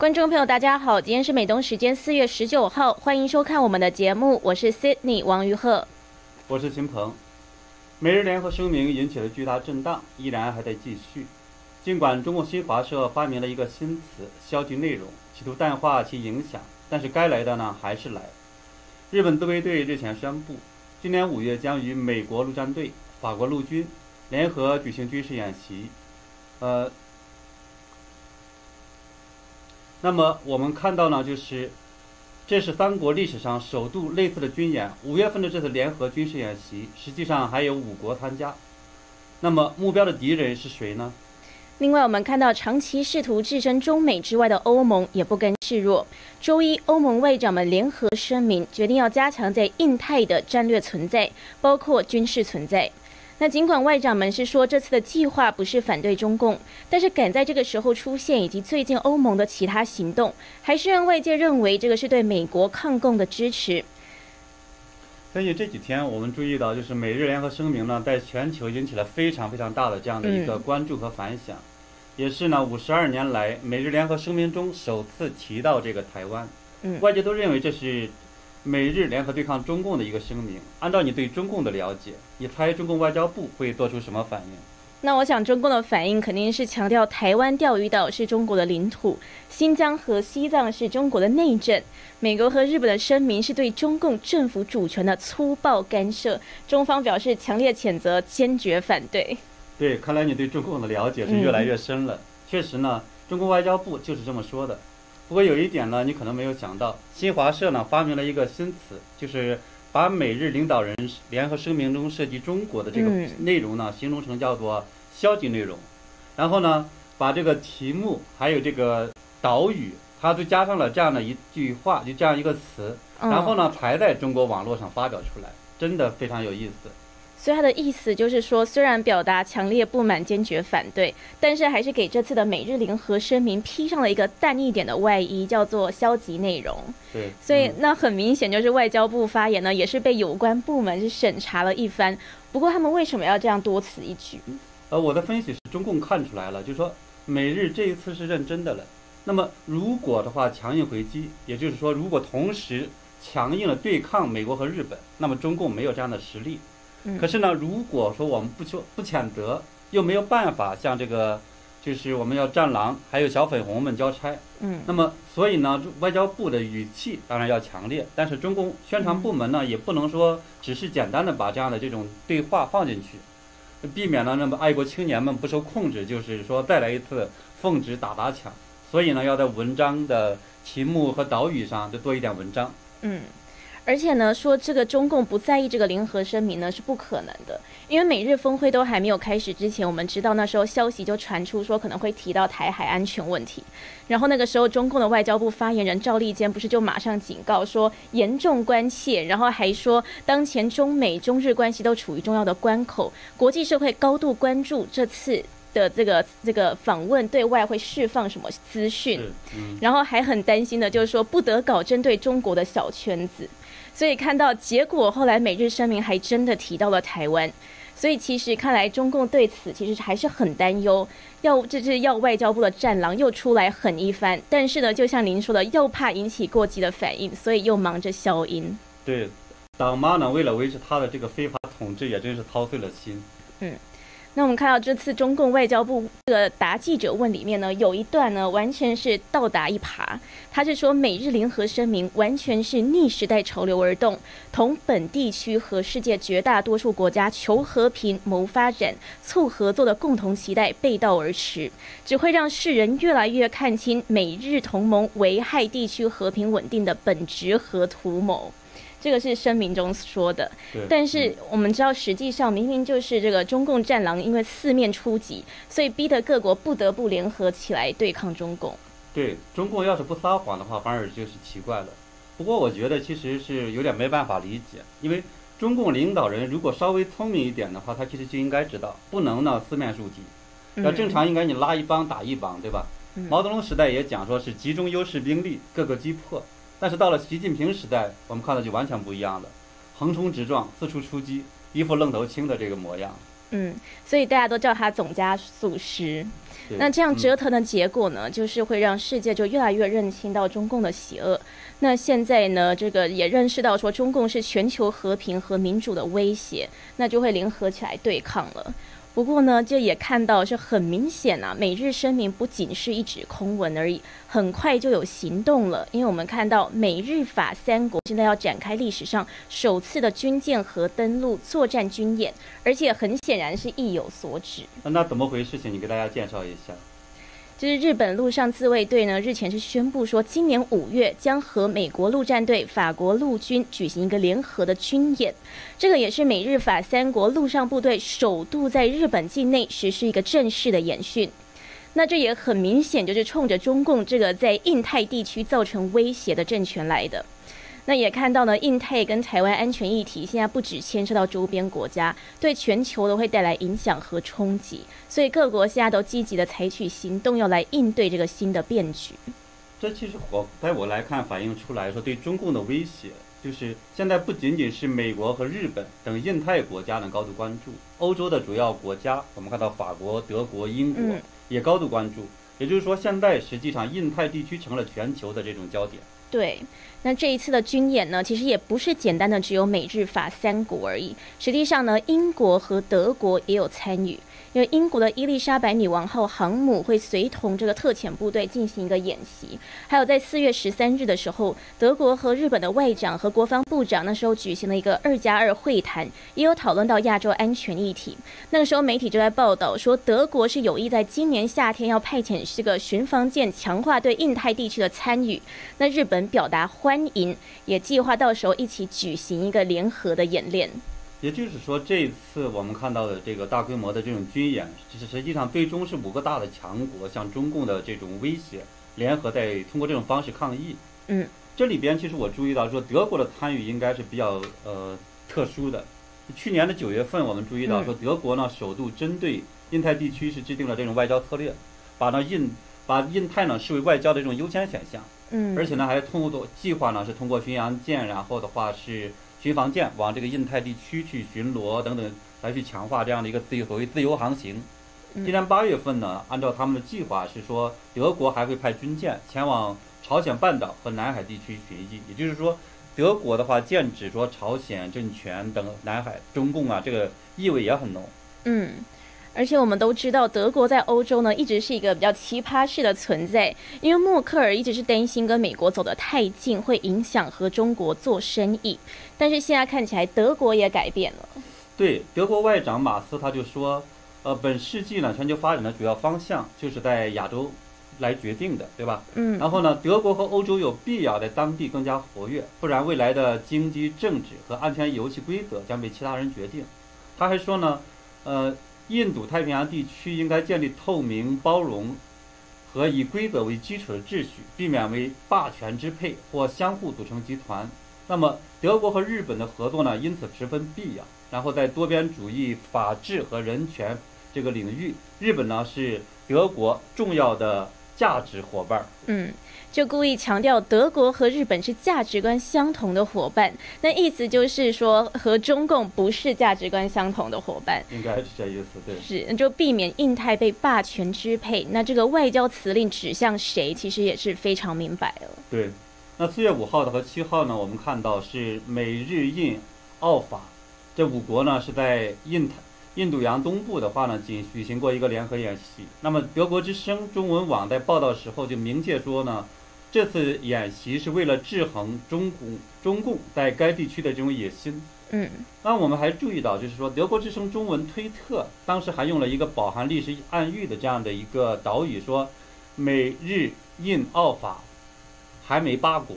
观众朋友，大家好，今天是美东时间四月十九号，欢迎收看我们的节目，我是 Sydney 王于鹤，我是秦鹏。美日联合声明引起了巨大震荡，依然还在继续。尽管中共新华社发明了一个新词“消极内容”，企图淡化其影响，但是该来的呢还是来。日本自卫队日前宣布，今年五月将与美国陆战队、法国陆军联合举行军事演习，呃。那么我们看到呢，就是这是三国历史上首度类似的军演。五月份的这次联合军事演习，实际上还有五国参加。那么目标的敌人是谁呢？另外，我们看到长期试图置身中美之外的欧盟也不甘示弱。周一，欧盟外长们联合声明，决定要加强在印太的战略存在，包括军事存在。那尽管外长们是说这次的计划不是反对中共，但是赶在这个时候出现，以及最近欧盟的其他行动，还是让外界认为这个是对美国抗共的支持。根据这几天我们注意到，就是美日联合声明呢，在全球引起了非常非常大的这样的一个关注和反响，也是呢五十二年来美日联合声明中首次提到这个台湾。嗯，外界都认为这是。美日联合对抗中共的一个声明，按照你对中共的了解，你猜中共外交部会做出什么反应？那我想中共的反应肯定是强调台湾钓鱼岛是中国的领土，新疆和西藏是中国的内政。美国和日本的声明是对中共政府主权的粗暴干涉，中方表示强烈谴责，坚决反对。对，看来你对中共的了解是越来越深了。确实呢，中国外交部就是这么说的。不过有一点呢，你可能没有想到，新华社呢发明了一个新词，就是把美日领导人联合声明中涉及中国的这个内容呢，形容成叫做消极内容，然后呢，把这个题目还有这个岛屿，它都加上了这样的一句话，就这样一个词，然后呢排在中国网络上发表出来，真的非常有意思。所以他的意思就是说，虽然表达强烈不满、坚决反对，但是还是给这次的美日联合声明披上了一个淡一点的外衣，叫做消极内容。对，所以那很明显就是外交部发言呢，也是被有关部门是审查了一番。不过他们为什么要这样多此一举？呃，我的分析是中共看出来了，就是说美日这一次是认真的了。那么如果的话强硬回击，也就是说如果同时强硬的对抗美国和日本，那么中共没有这样的实力。可是呢，如果说我们不求不谴责，又没有办法向这个，就是我们要战狼还有小粉红们交差，嗯，那么所以呢，外交部的语气当然要强烈，但是中共宣传部门呢，也不能说只是简单的把这样的这种对话放进去，避免了那么爱国青年们不受控制，就是说再来一次奉旨打砸抢，所以呢，要在文章的题目和导语上就多一点文章，嗯。而且呢，说这个中共不在意这个联合声明呢是不可能的，因为美日峰会都还没有开始之前，我们知道那时候消息就传出说可能会提到台海安全问题，然后那个时候中共的外交部发言人赵立坚不是就马上警告说严重关切，然后还说当前中美中日关系都处于重要的关口，国际社会高度关注这次的这个这个访问对外会释放什么资讯，然后还很担心的就是说不得搞针对中国的小圈子。所以看到结果，后来美日声明还真的提到了台湾，所以其实看来中共对此其实还是很担忧，要这是要外交部的战狼又出来狠一番，但是呢，就像您说的，又怕引起过激的反应，所以又忙着消音。对，党妈呢，为了维持他的这个非法统治，也真是操碎了心。嗯。那我们看到这次中共外交部的答记者问里面呢，有一段呢完全是倒打一耙。他是说，美日联合声明完全是逆时代潮流而动，同本地区和世界绝大多数国家求和平、谋发展、促合作的共同期待背道而驰，只会让世人越来越看清美日同盟危害地区和平稳定的本质和图谋。这个是声明中说的，但是我们知道，实际上明明就是这个中共战狼，因为四面出击，所以逼得各国不得不联合起来对抗中共。对，中共要是不撒谎的话，反而就是奇怪了。不过我觉得其实是有点没办法理解，因为中共领导人如果稍微聪明一点的话，他其实就应该知道，不能呢四面出击，要正常应该你拉一帮打一帮，对吧？毛泽东时代也讲说是集中优势兵力，各个击破。但是到了习近平时代，我们看到就完全不一样了，横冲直撞，四处出击，一副愣头青的这个模样。嗯，所以大家都叫他总加速师。那这样折腾的结果呢，就是会让世界就越来越认清到中共的邪恶。那现在呢，这个也认识到说中共是全球和平和民主的威胁，那就会联合起来对抗了。不过呢，这也看到是很明显啊，美日声明不仅是一纸空文而已，很快就有行动了。因为我们看到美日法三国现在要展开历史上首次的军舰和登陆作战军演，而且很显然是意有所指。那怎么回事？情你给大家介绍一下。就是日本陆上自卫队呢，日前是宣布说，今年五月将和美国陆战队、法国陆军举行一个联合的军演。这个也是美日法三国陆上部队首度在日本境内实施一个正式的演训。那这也很明显就是冲着中共这个在印太地区造成威胁的政权来的。那也看到呢，印太跟台湾安全议题现在不止牵涉到周边国家，对全球都会带来影响和冲击，所以各国现在都积极的采取行动，要来应对这个新的变局。这其实我在我来看，反映出来说对中共的威胁，就是现在不仅仅是美国和日本等印太国家能高度关注，欧洲的主要国家，我们看到法国、德国、英国也高度关注。也就是说，现在实际上印太地区成了全球的这种焦点。对，那这一次的军演呢，其实也不是简单的只有美日法三国而已，实际上呢，英国和德国也有参与。因为英国的伊丽莎白女王号航母会随同这个特遣部队进行一个演习，还有在四月十三日的时候，德国和日本的外长和国防部长那时候举行了一个二加二会谈，也有讨论到亚洲安全议题。那个时候媒体就在报道说，德国是有意在今年夏天要派遣这个巡防舰，强化对印太地区的参与。那日本表达欢迎，也计划到时候一起举行一个联合的演练。也就是说，这次我们看到的这个大规模的这种军演，其实实际上最终是五个大的强国向中共的这种威胁，联合在通过这种方式抗议。嗯，这里边其实我注意到说，德国的参与应该是比较呃特殊的。去年的九月份，我们注意到说，德国呢首度针对印太地区是制定了这种外交策略，把那印把印太呢视为外交的这种优先选项。嗯，而且呢还通过计划呢是通过巡洋舰，然后的话是。巡防舰往这个印太地区去巡逻等等，来去强化这样的一个自由所谓自由航行。今年八月份呢，按照他们的计划是说，德国还会派军舰前往朝鲜半岛和南海地区巡弋。也就是说，德国的话剑指说朝鲜政权等南海中共啊，这个意味也很浓。嗯。而且我们都知道，德国在欧洲呢一直是一个比较奇葩式的存在，因为默克尔一直是担心跟美国走得太近会影响和中国做生意。但是现在看起来，德国也改变了。对，德国外长马斯他就说，呃，本世纪呢全球发展的主要方向就是在亚洲来决定的，对吧？嗯。然后呢，德国和欧洲有必要在当地更加活跃，不然未来的经济、政治和安全游戏规则将被其他人决定。他还说呢，呃。印度太平洋地区应该建立透明、包容和以规则为基础的秩序，避免为霸权支配或相互组成集团。那么，德国和日本的合作呢？因此十分必要。然后，在多边主义、法治和人权这个领域，日本呢是德国重要的价值伙伴。嗯。就故意强调德国和日本是价值观相同的伙伴，那意思就是说和中共不是价值观相同的伙伴，应该是这意思，对。是，那就避免印太被霸权支配。那这个外交辞令指向谁，其实也是非常明白了。对，那四月五号的和七号呢，我们看到是美日印澳法这五国呢是在印太印度洋东部的话呢，仅举行过一个联合演习。那么德国之声中文网在报道时候就明确说呢。这次演习是为了制衡中共中共在该地区的这种野心。嗯，那我们还注意到，就是说德国之声中文推特当时还用了一个饱含历史暗喻的这样的一个导语，说美日印澳法还没八国。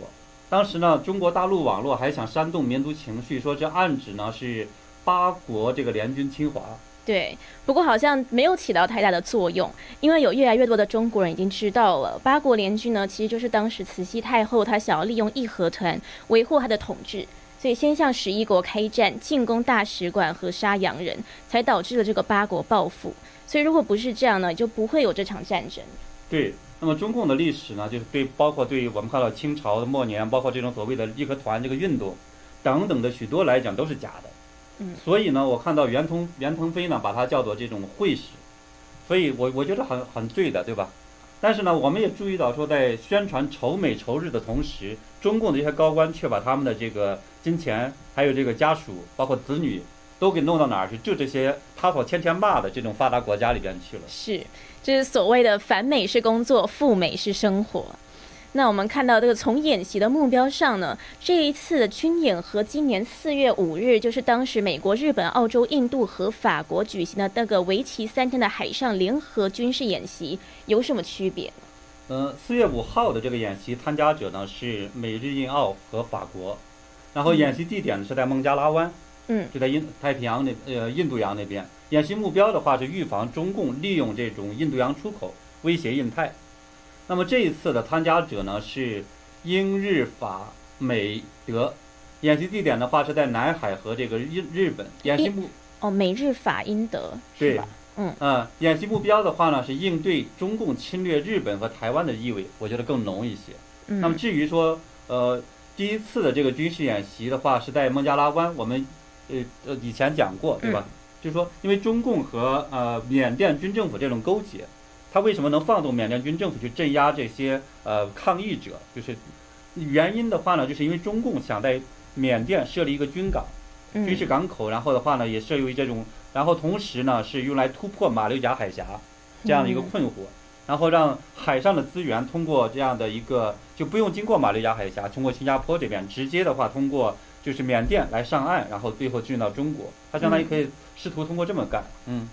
当时呢，中国大陆网络还想煽动民族情绪，说这暗指呢是八国这个联军侵华。对，不过好像没有起到太大的作用，因为有越来越多的中国人已经知道了，八国联军呢，其实就是当时慈禧太后她想要利用义和团维护她的统治，所以先向十一国开战，进攻大使馆和杀洋人，才导致了这个八国报复。所以如果不是这样呢，就不会有这场战争。对，那么中共的历史呢，就是对包括对于我们看到清朝的末年，包括这种所谓的义和团这个运动等等的许多来讲都是假的。嗯，所以呢，我看到袁腾袁腾飞呢，把它叫做这种会使，所以我我觉得很很对的，对吧？但是呢，我们也注意到说，在宣传仇美仇日的同时，中共的一些高官却把他们的这个金钱，还有这个家属，包括子女，都给弄到哪儿去？就这些他所天天骂的这种发达国家里边去了。是，这是所谓的反美是工作，赴美是生活。那我们看到这个从演习的目标上呢，这一次的军演和今年四月五日，就是当时美国、日本、澳洲、印度和法国举行的那个为期三天的海上联合军事演习，有什么区别？呃，四月五号的这个演习参加者呢是美日印澳和法国，然后演习地点呢是在孟加拉湾，嗯，就在印太平洋那呃印度洋那边。演习目标的话是预防中共利用这种印度洋出口威胁印太。那么这一次的参加者呢是英日法美德，演习地点的话是在南海和这个日日本。演习目哦，美日法英德是吧？嗯嗯，演习目标的话呢是应对中共侵略日本和台湾的意味，我觉得更浓一些。嗯、那么至于说呃第一次的这个军事演习的话是在孟加拉湾，我们呃呃以前讲过对吧？嗯、就是说因为中共和呃缅甸军政府这种勾结。他为什么能放纵缅甸军政府去镇压这些呃抗议者？就是原因的话呢，就是因为中共想在缅甸设立一个军港、军事港口，然后的话呢，也设于这种，然后同时呢是用来突破马六甲海峡这样的一个困惑，然后让海上的资源通过这样的一个就不用经过马六甲海峡，通过新加坡这边直接的话通过就是缅甸来上岸，然后最后进到中国，他相当于可以试图通过这么干，嗯。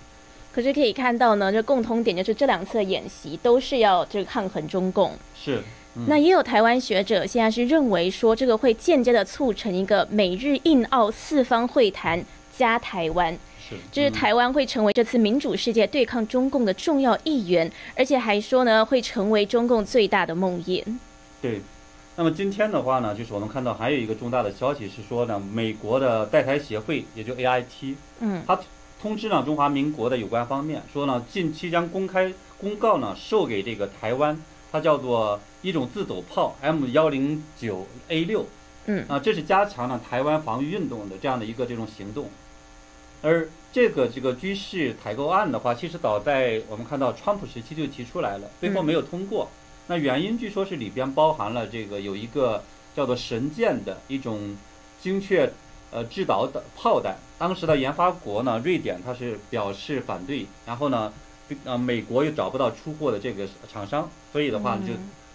可是可以看到呢，这共通点就是这两次的演习都是要这个抗衡中共。是，嗯、那也有台湾学者现在是认为说，这个会间接的促成一个美日印澳四方会谈加台湾，是，就是台湾会成为这次民主世界对抗中共的重要一员，而且还说呢会成为中共最大的梦魇。对，那么今天的话呢，就是我们看到还有一个重大的消息是说呢，美国的代台协会，也就 AIT，嗯，它。通知呢中华民国的有关方面，说呢近期将公开公告呢授给这个台湾，它叫做一种自走炮 M 幺零九 A 六，嗯啊，这是加强了台湾防御运动的这样的一个这种行动。而这个这个军事采购案的话，其实早在我们看到川普时期就提出来了，最后没有通过。那原因据说是里边包含了这个有一个叫做神剑的一种精确。呃，制导的炮弹，当时的研发国呢，瑞典它是表示反对，然后呢，呃，美国又找不到出货的这个厂商，所以的话就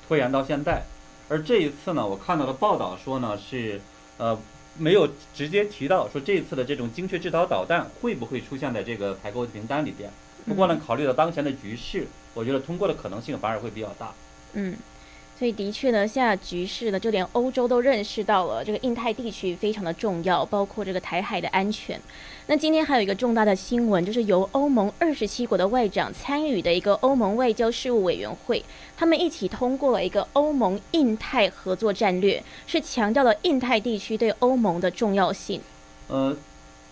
拖延到现在。而这一次呢，我看到的报道说呢，是呃没有直接提到说这一次的这种精确制导导弹会不会出现在这个采购名单里边。不过呢，考虑到当前的局势，我觉得通过的可能性反而会比较大。嗯。所以的确呢，现在局势呢，就连欧洲都认识到了这个印太地区非常的重要，包括这个台海的安全。那今天还有一个重大的新闻，就是由欧盟二十七国的外长参与的一个欧盟外交事务委员会，他们一起通过了一个欧盟印太合作战略，是强调了印太地区对欧盟的重要性。呃，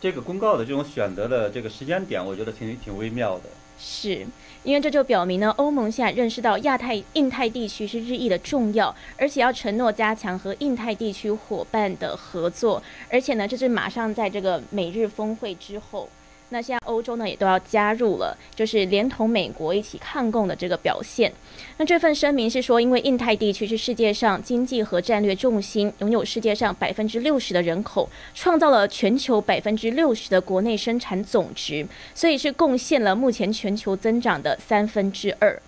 这个公告的这种选择的这个时间点，我觉得挺挺微妙的。是。因为这就表明呢，欧盟现在认识到亚太、印太地区是日益的重要，而且要承诺加强和印太地区伙伴的合作，而且呢，这是马上在这个美日峰会之后。那现在欧洲呢也都要加入了，就是连同美国一起抗共的这个表现。那这份声明是说，因为印太地区是世界上经济和战略重心，拥有世界上百分之六十的人口，创造了全球百分之六十的国内生产总值，所以是贡献了目前全球增长的三分之二。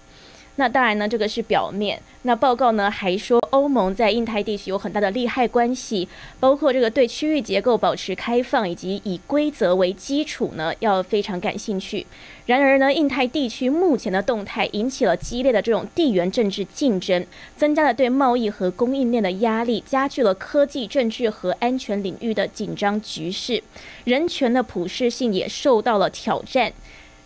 那当然呢，这个是表面。那报告呢还说，欧盟在印太地区有很大的利害关系，包括这个对区域结构保持开放，以及以规则为基础呢，要非常感兴趣。然而呢，印太地区目前的动态引起了激烈的这种地缘政治竞争，增加了对贸易和供应链的压力，加剧了科技、政治和安全领域的紧张局势，人权的普适性也受到了挑战。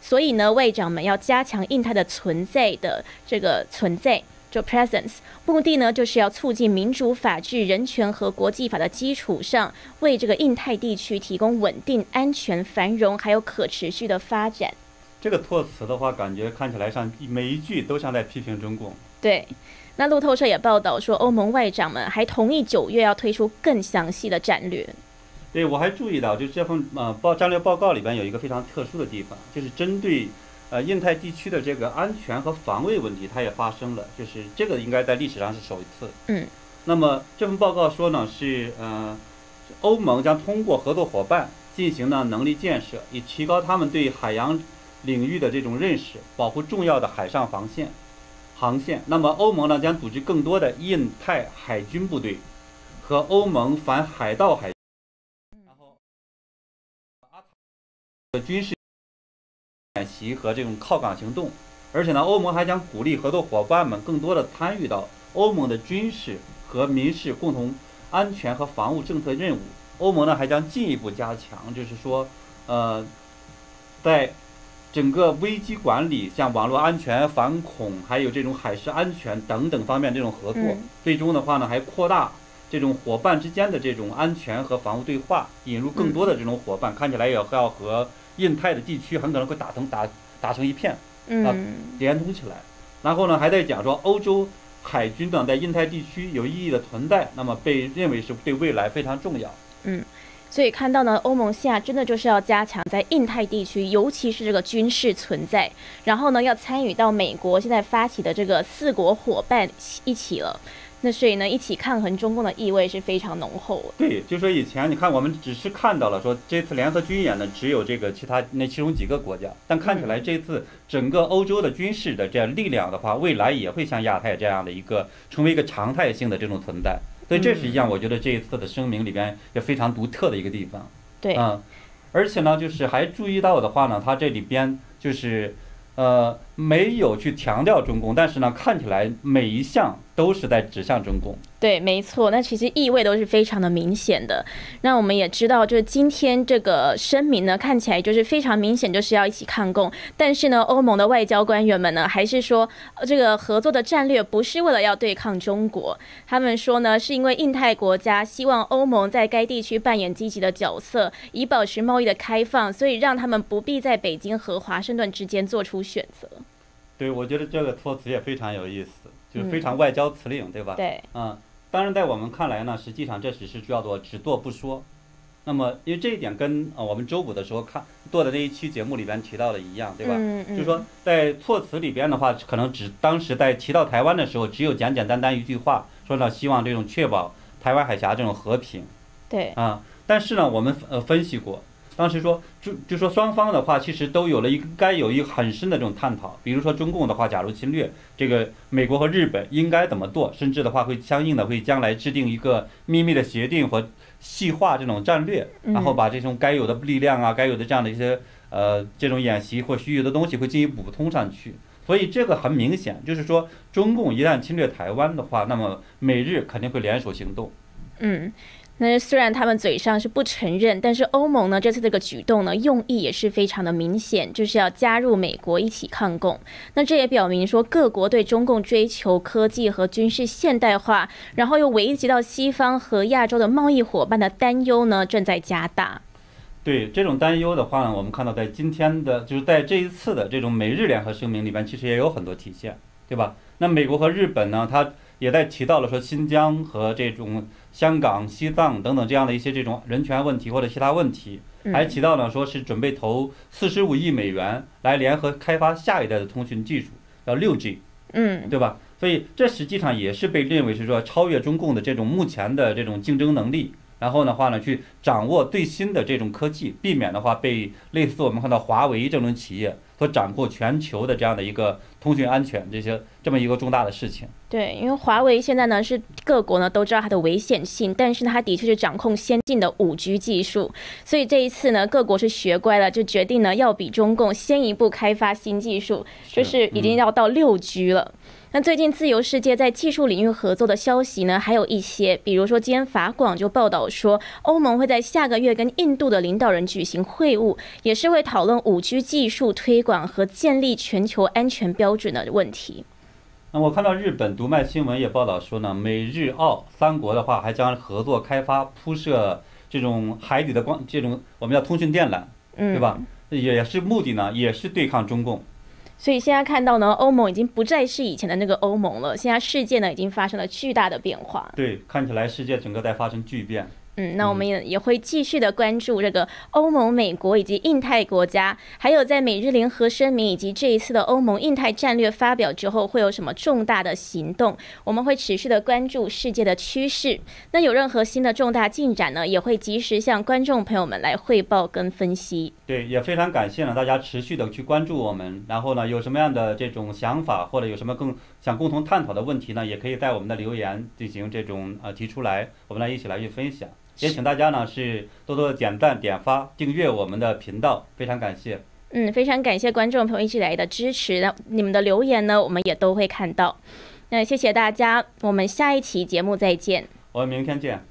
所以呢，外长们要加强印太的存在的这个存在，就 presence，目的呢就是要促进民主、法治、人权和国际法的基础上，为这个印太地区提供稳定、安全、繁荣还有可持续的发展。这个措辞的话，感觉看起来像每一句都像在批评中共。对，那路透社也报道说，欧盟外长们还同意九月要推出更详细的战略。对，我还注意到，就这份呃报战略报告里边有一个非常特殊的地方，就是针对呃印太地区的这个安全和防卫问题，它也发生了，就是这个应该在历史上是首一次。嗯。那么这份报告说呢，是呃欧盟将通过合作伙伴进行呢能力建设，以提高他们对海洋领域的这种认识，保护重要的海上防线航线。那么欧盟呢将组织更多的印太海军部队和欧盟反海盗海。军事演习和这种靠港行动，而且呢，欧盟还将鼓励合作伙伴们更多的参与到欧盟的军事和民事共同安全和防务政策任务。欧盟呢还将进一步加强，就是说，呃，在整个危机管理、像网络安全、反恐，还有这种海事安全等等方面这种合作。最终的话呢，还扩大。这种伙伴之间的这种安全和防务对话，引入更多的这种伙伴，看起来也要和印太的地区很可能会打成打打成一片，啊，连通起来。然后呢，还在讲说欧洲海军等在印太地区有意义的存在，那么被认为是对未来非常重要。嗯，所以看到呢，欧盟现在真的就是要加强在印太地区，尤其是这个军事存在，然后呢，要参与到美国现在发起的这个四国伙伴一起了。那所以呢，一起抗衡中共的意味是非常浓厚。对，就说以前你看，我们只是看到了说这次联合军演呢，只有这个其他那其中几个国家，但看起来这次整个欧洲的军事的这样力量的话，未来也会像亚太这样的一个成为一个常态性的这种存在。所以这是一样，我觉得这一次的声明里边也非常独特的一个地方。对，嗯，而且呢，就是还注意到的话呢，它这里边就是。呃，没有去强调中共，但是呢，看起来每一项都是在指向中共。对，没错，那其实意味都是非常的明显的。那我们也知道，就是今天这个声明呢，看起来就是非常明显，就是要一起抗共。但是呢，欧盟的外交官员们呢，还是说这个合作的战略不是为了要对抗中国。他们说呢，是因为印太国家希望欧盟在该地区扮演积极的角色，以保持贸易的开放，所以让他们不必在北京和华盛顿之间做出选择。对，我觉得这个措辞也非常有意思，就是非常外交辞令，对吧？对，嗯。当然，在我们看来呢，实际上这只是叫做只做不说。那么，因为这一点跟呃我们周五的时候看做的那一期节目里边提到的一样，对吧？嗯嗯。就说在措辞里边的话，可能只当时在提到台湾的时候，只有简简单单一句话，说呢希望这种确保台湾海峡这种和平。对。啊，但是呢，我们呃分析过。当时说，就就说双方的话，其实都有了一该有一个很深的这种探讨。比如说中共的话，假如侵略，这个美国和日本应该怎么做？甚至的话，会相应的会将来制定一个秘密的协定和细化这种战略，然后把这种该有的力量啊，该有的这样的一些呃这种演习或虚有的东西会进行补充上去。所以这个很明显，就是说中共一旦侵略台湾的话，那么美日肯定会联手行动。嗯。那虽然他们嘴上是不承认，但是欧盟呢这次这个举动呢用意也是非常的明显，就是要加入美国一起抗共。那这也表明说各国对中共追求科技和军事现代化，然后又危及到西方和亚洲的贸易伙伴的担忧呢正在加大。对这种担忧的话呢，我们看到在今天的就是在这一次的这种美日联合声明里边，其实也有很多体现，对吧？那美国和日本呢，它也在提到了说新疆和这种。香港、西藏等等这样的一些这种人权问题或者其他问题，还提到呢说是准备投四十五亿美元来联合开发下一代的通讯技术，叫六 G，嗯，对吧？所以这实际上也是被认为是说超越中共的这种目前的这种竞争能力，然后的话呢，去掌握最新的这种科技，避免的话被类似我们看到华为这种企业。所掌控全球的这样的一个通讯安全，这些这么一个重大的事情。对，因为华为现在呢是各国呢都知道它的危险性，但是它的确是掌控先进的五 G 技术，所以这一次呢各国是学乖了，就决定呢要比中共先一步开发新技术，就是已经要到六 G 了。那最近自由世界在技术领域合作的消息呢，还有一些，比如说今天法广就报道说，欧盟会在下个月跟印度的领导人举行会晤，也是会讨论五 G 技术推广和建立全球安全标准的问题。那我看到日本读卖新闻也报道说呢，美日澳三国的话还将合作开发铺设这种海底的光，这种我们叫通讯电缆，对吧？也是目的呢，也是对抗中共。所以现在看到呢，欧盟已经不再是以前的那个欧盟了。现在世界呢，已经发生了巨大的变化。对，看起来世界整个在发生巨变。嗯，那我们也也会继续的关注这个欧盟、美国以及印太国家，还有在美日联合声明以及这一次的欧盟印太战略发表之后，会有什么重大的行动？我们会持续的关注世界的趋势。那有任何新的重大进展呢，也会及时向观众朋友们来汇报跟分析。对，也非常感谢呢大家持续的去关注我们。然后呢，有什么样的这种想法，或者有什么更想共同探讨的问题呢，也可以在我们的留言进行这种呃提出来，我们来一起来去分享。也请大家呢是多多点赞、点发、订阅我们的频道，非常感谢。嗯，非常感谢观众朋友一直来的支持，那你们的留言呢，我们也都会看到。那谢谢大家，我们下一期节目再见。我们明天见。